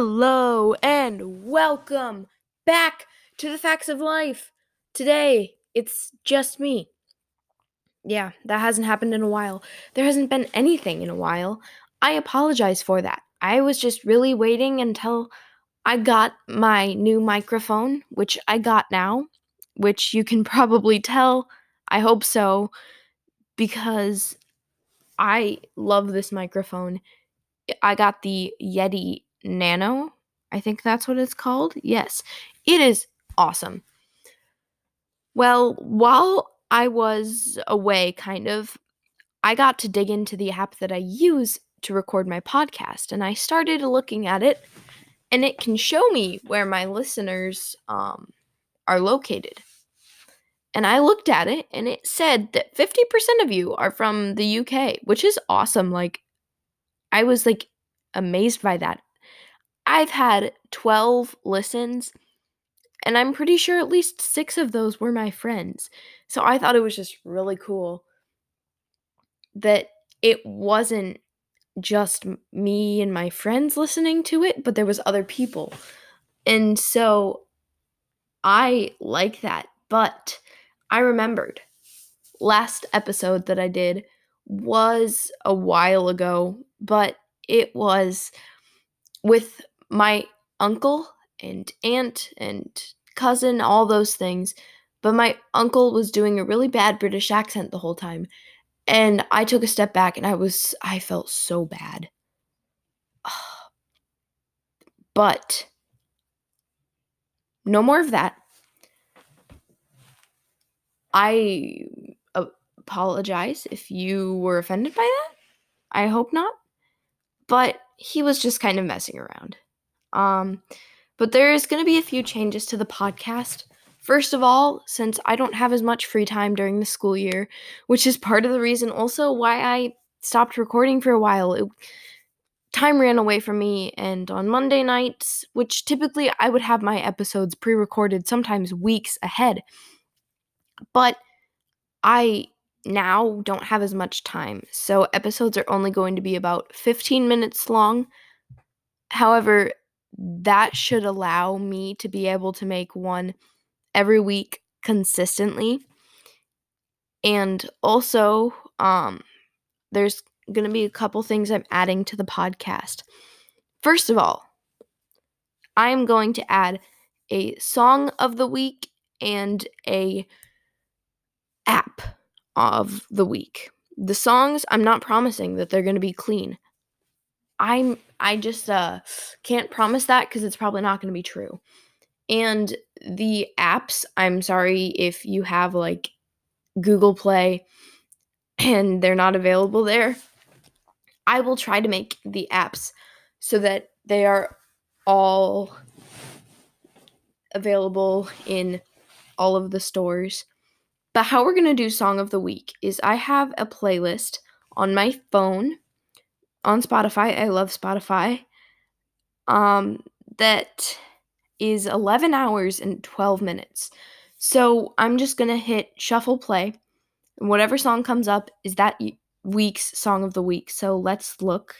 Hello and welcome back to the Facts of Life. Today, it's just me. Yeah, that hasn't happened in a while. There hasn't been anything in a while. I apologize for that. I was just really waiting until I got my new microphone, which I got now, which you can probably tell. I hope so, because I love this microphone. I got the Yeti Nano. I think that's what it's called. Yes, it is awesome. Well, while I was away, kind of, I got to dig into the app that I use to record my podcast, and I started looking at it, and it can show me where my listeners um, are located. And I looked at it, and it said that 50% of you are from the UK, which is awesome. Like, I was like amazed by that. I've had 12 listens, and I'm pretty sure at least six of those were my friends. So I thought it was just really cool that it wasn't just me and my friends listening to it, but there was other people. And so I like that. But I remembered last episode that I did was a while ago, but it was with my uncle and aunt and cousin, all those things. But my uncle was doing a really bad British accent the whole time. And I took a step back and I was, I felt so bad. But no more of that. I apologize if you were offended by that. I hope not. But he was just kind of messing around. Um, but there's going to be a few changes to the podcast. First of all, since I don't have as much free time during the school year, which is part of the reason also why I stopped recording for a while. It, time ran away from me, and on Monday nights, which typically I would have my episodes pre recorded sometimes weeks ahead, but I now don't have as much time. So episodes are only going to be about 15 minutes long. However, that should allow me to be able to make one every week consistently. And also, um, there's going to be a couple things I'm adding to the podcast. First of all, I am going to add a song of the week and a app of the week. The songs, I'm not promising that they're going to be clean. I'm I just uh can't promise that cuz it's probably not going to be true. And the apps, I'm sorry if you have like Google Play and they're not available there. I will try to make the apps so that they are all available in all of the stores. But how we're going to do Song of the Week is I have a playlist on my phone on Spotify. I love Spotify. Um, that is 11 hours and 12 minutes. So I'm just going to hit shuffle play. And whatever song comes up is that week's song of the week. So let's look.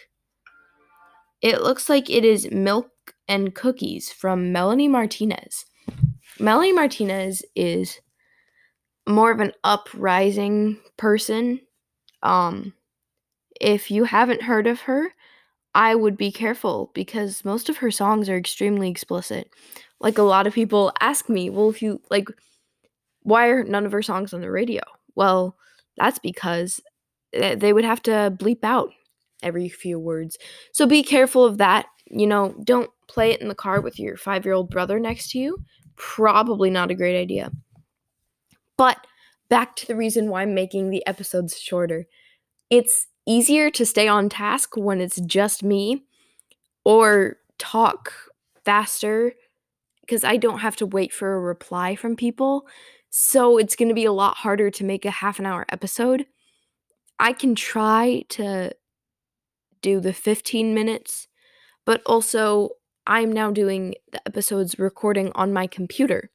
It looks like it is Milk and Cookies from Melanie Martinez. Melanie Martinez is more of an uprising person. Um, if you haven't heard of her, I would be careful because most of her songs are extremely explicit. Like a lot of people ask me, well, if you like, why are none of her songs on the radio? Well, that's because eh, they would have to bleep out every few words. So be careful of that. You know, don't play it in the car with your five year old brother next to you. Probably not a great idea. But back to the reason why I'm making the episodes shorter. It's easier to stay on task when it's just me or talk faster because I don't have to wait for a reply from people. So it's going to be a lot harder to make a half an hour episode. I can try to do the 15 minutes, but also I'm now doing the episodes recording on my computer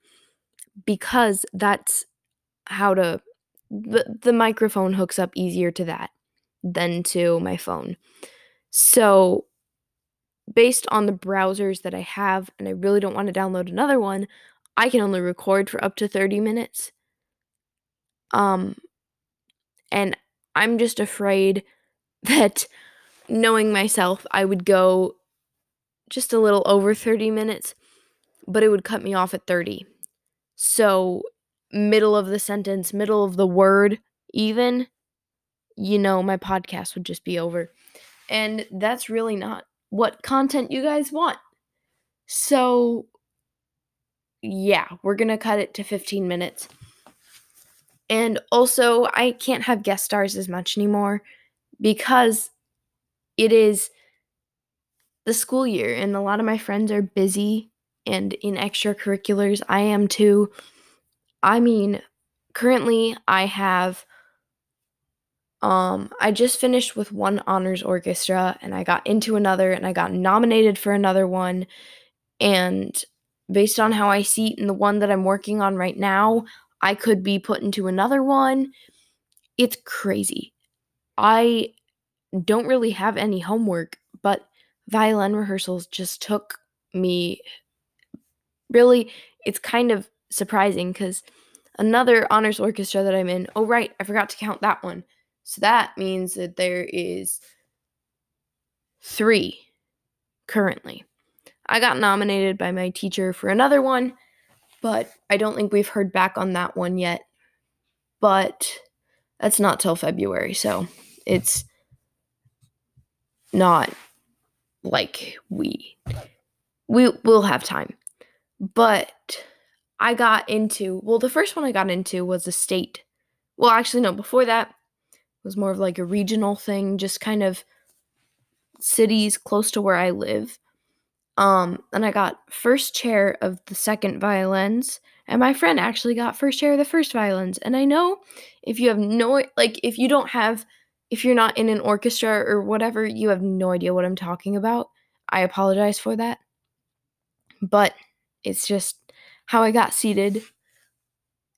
because that's how to the, the microphone hooks up easier to that than to my phone. So based on the browsers that I have, and I really don't want to download another one, I can only record for up to 30 minutes. Um, and I'm just afraid that knowing myself, I would go just a little over 30 minutes, but it would cut me off at 30. So, middle of the sentence, middle of the word, even, you know, my podcast would just be over. And that's really not what content you guys want. So, yeah, we're going to cut it to 15 minutes. And also, I can't have guest stars as much anymore because it is the school year and a lot of my friends are busy and in extracurriculars. I am too. I mean, currently I have um I just finished with one honors orchestra and I got into another and I got nominated for another one and based on how I see it, in the one that I'm working on right now, I could be put into another one. It's crazy. I don't really have any homework, but violin rehearsals just took me really it's kind of surprising because another honors orchestra that I'm in, oh right, I forgot to count that one. So that means that there is three currently. I got nominated by my teacher for another one, but I don't think we've heard back on that one yet. But that's not till February, so it's not like we we will have time. But I got into well, the first one I got into was a state. Well, actually no, before that was more of like a regional thing, just kind of cities close to where I live. Um, and I got first chair of the second violins, and my friend actually got first chair of the first violins. And I know if you have no like if you don't have if you're not in an orchestra or whatever, you have no idea what I'm talking about. I apologize for that. But it's just how I got seated.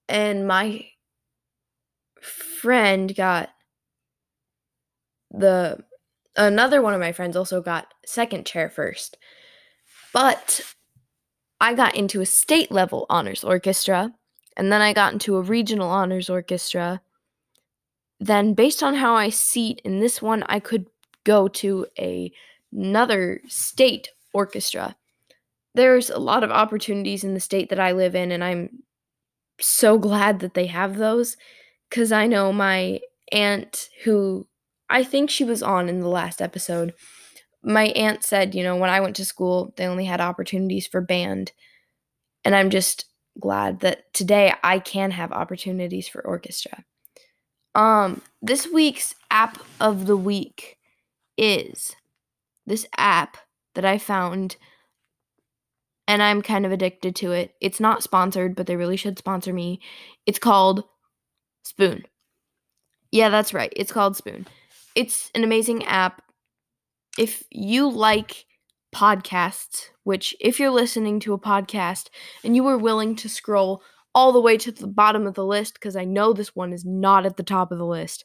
And my friend got the another one of my friends also got second chair first. But I got into a state level honors orchestra and then I got into a regional honors orchestra then based on how I seat in this one, I could go to a, another state orchestra. There's a lot of opportunities in the state that I live in, and I'm so glad that they have those because I know my aunt, who I think she was on in the last episode, my aunt said, you know, when I went to school, they only had opportunities for band. And I'm just glad that today I can have opportunities for orchestra. Um, this week's app of the week is this app that I found and I'm kind of addicted to it. It's not sponsored, but they really should sponsor me. It's called Spoon. Yeah, that's right. It's called Spoon. It's an amazing app. If you like podcasts, which if you're listening to a podcast and you were willing to scroll all the way to the bottom of the list because I know this one is not at the top of the list.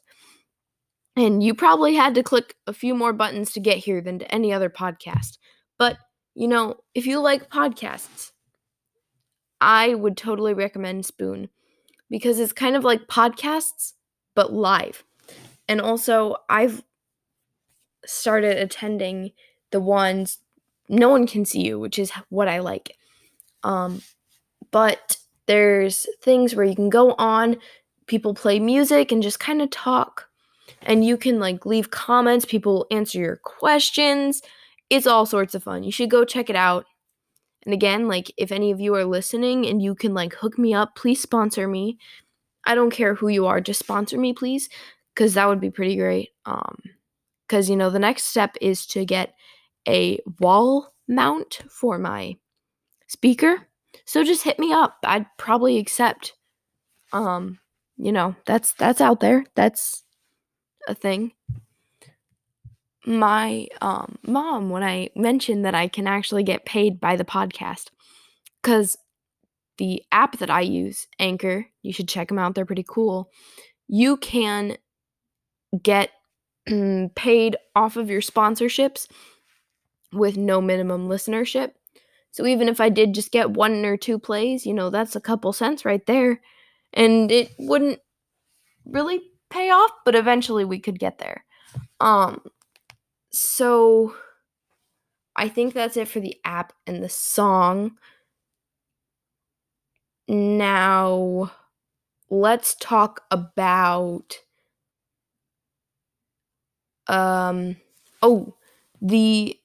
And you probably had to click a few more buttons to get here than to any other podcast. But, you know, if you like podcasts, I would totally recommend Spoon because it's kind of like podcasts, but live. And also, I've started attending the ones no one can see you, which is what I like. Um, but there's things where you can go on, people play music and just kind of talk. And you can like leave comments, people answer your questions. It's all sorts of fun. You should go check it out. And again, like if any of you are listening and you can like hook me up, please sponsor me. I don't care who you are, just sponsor me, please, because that would be pretty great. Um, because you know the next step is to get a wall mount for my speaker so just hit me up. I'd probably accept. Um, you know, that's that's out there. That's a thing. My um mom when I mentioned that I can actually get paid by the podcast cuz the app that I use, Anchor, you should check them out. They're pretty cool. You can get paid off of your sponsorships with no minimum listenership. So even if I did just get one or two plays, you know, that's a couple cents right there. And it wouldn't really pay off, but eventually we could get there. Um so I think that's it for the app and the song. Now let's talk about um oh the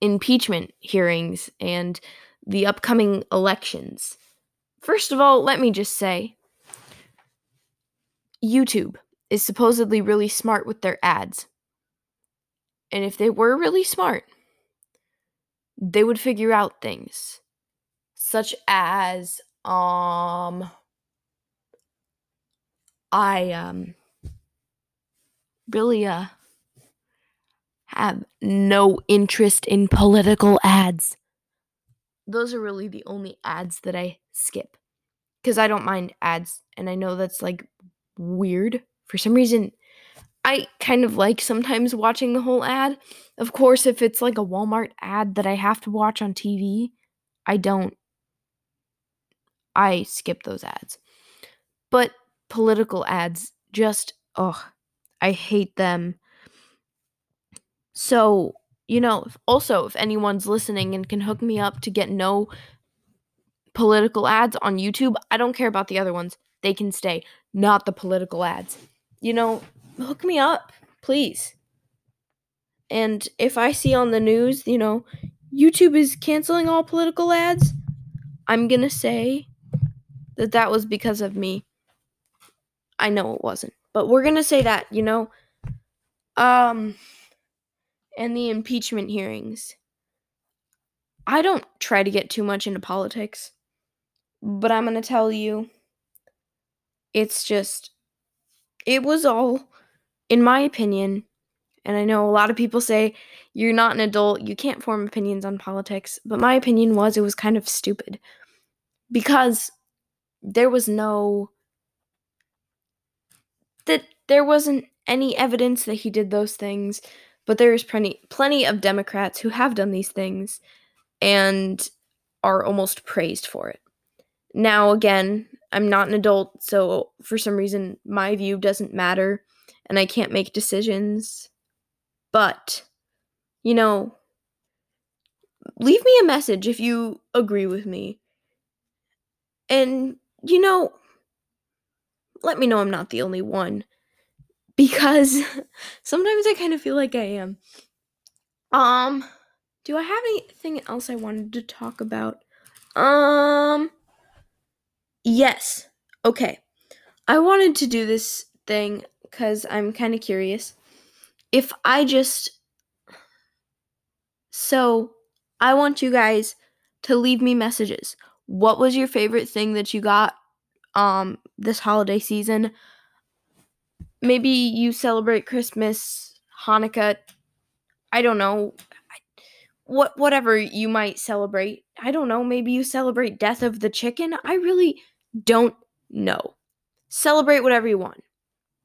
impeachment hearings and the upcoming elections. First of all, let me just say YouTube is supposedly really smart with their ads. And if they were really smart, they would figure out things such as um I um really uh have no interest in political ads. Those are really the only ads that I skip because I don't mind ads and I know that's like weird for some reason. I kind of like sometimes watching the whole ad. Of course, if it's like a Walmart ad that I have to watch on TV, I don't I skip those ads. But political ads just oh, I hate them. So, you know, also if anyone's listening and can hook me up to get no political ads on YouTube, I don't care about the other ones. They can stay, not the political ads. You know, hook me up, please. And if I see on the news, you know, YouTube is canceling all political ads, I'm going to say that that was because of me. I know it wasn't, but we're going to say that, you know. Um and the impeachment hearings. I don't try to get too much into politics, but I'm going to tell you it's just it was all in my opinion and I know a lot of people say you're not an adult, you can't form opinions on politics, but my opinion was it was kind of stupid because there was no that there wasn't any evidence that he did those things, but there is plenty plenty of Democrats who have done these things and are almost praised for it. Now again, I'm not an adult, so for some reason my view doesn't matter and I can't make decisions. But you know, leave me a message if you agree with me. And you know, let me know I'm not the only one because sometimes I kind of feel like I am. Um, do I have anything else I wanted to talk about? Um, yes. Okay. I wanted to do this thing because I'm kind of curious. If I just. So, I want you guys to leave me messages. What was your favorite thing that you got um this holiday season? Maybe you celebrate Christmas, Hanukkah, I don't know, what whatever you might celebrate. I don't know, maybe you celebrate death of the chicken. I really don't know. Celebrate whatever you want.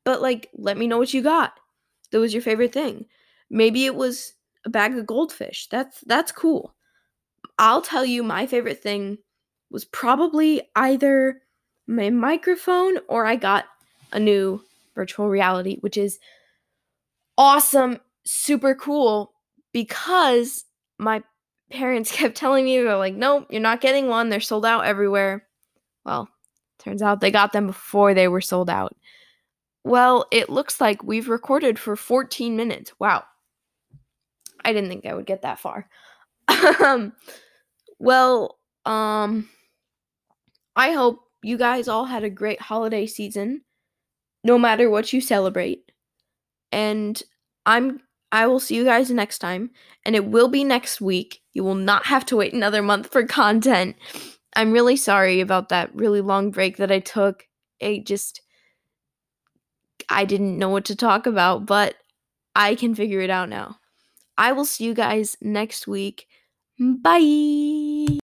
But like let me know what you got. That was your favorite thing. Maybe it was a bag of goldfish. That's that's cool. I'll tell you my favorite thing was probably either my microphone or I got a new virtual reality, which is awesome, super cool because my parents kept telling me, they're like, nope, you're not getting one. They're sold out everywhere. Well, turns out they got them before they were sold out. Well, it looks like we've recorded for 14 minutes. Wow. I didn't think I would get that far. um, well, um, I hope you guys all had a great holiday season no matter what you celebrate. And I'm I will see you guys next time and it will be next week. You will not have to wait another month for content. I'm really sorry about that really long break that I took. It just I didn't know what to talk about, but I can figure it out now. I will see you guys next week. Bye.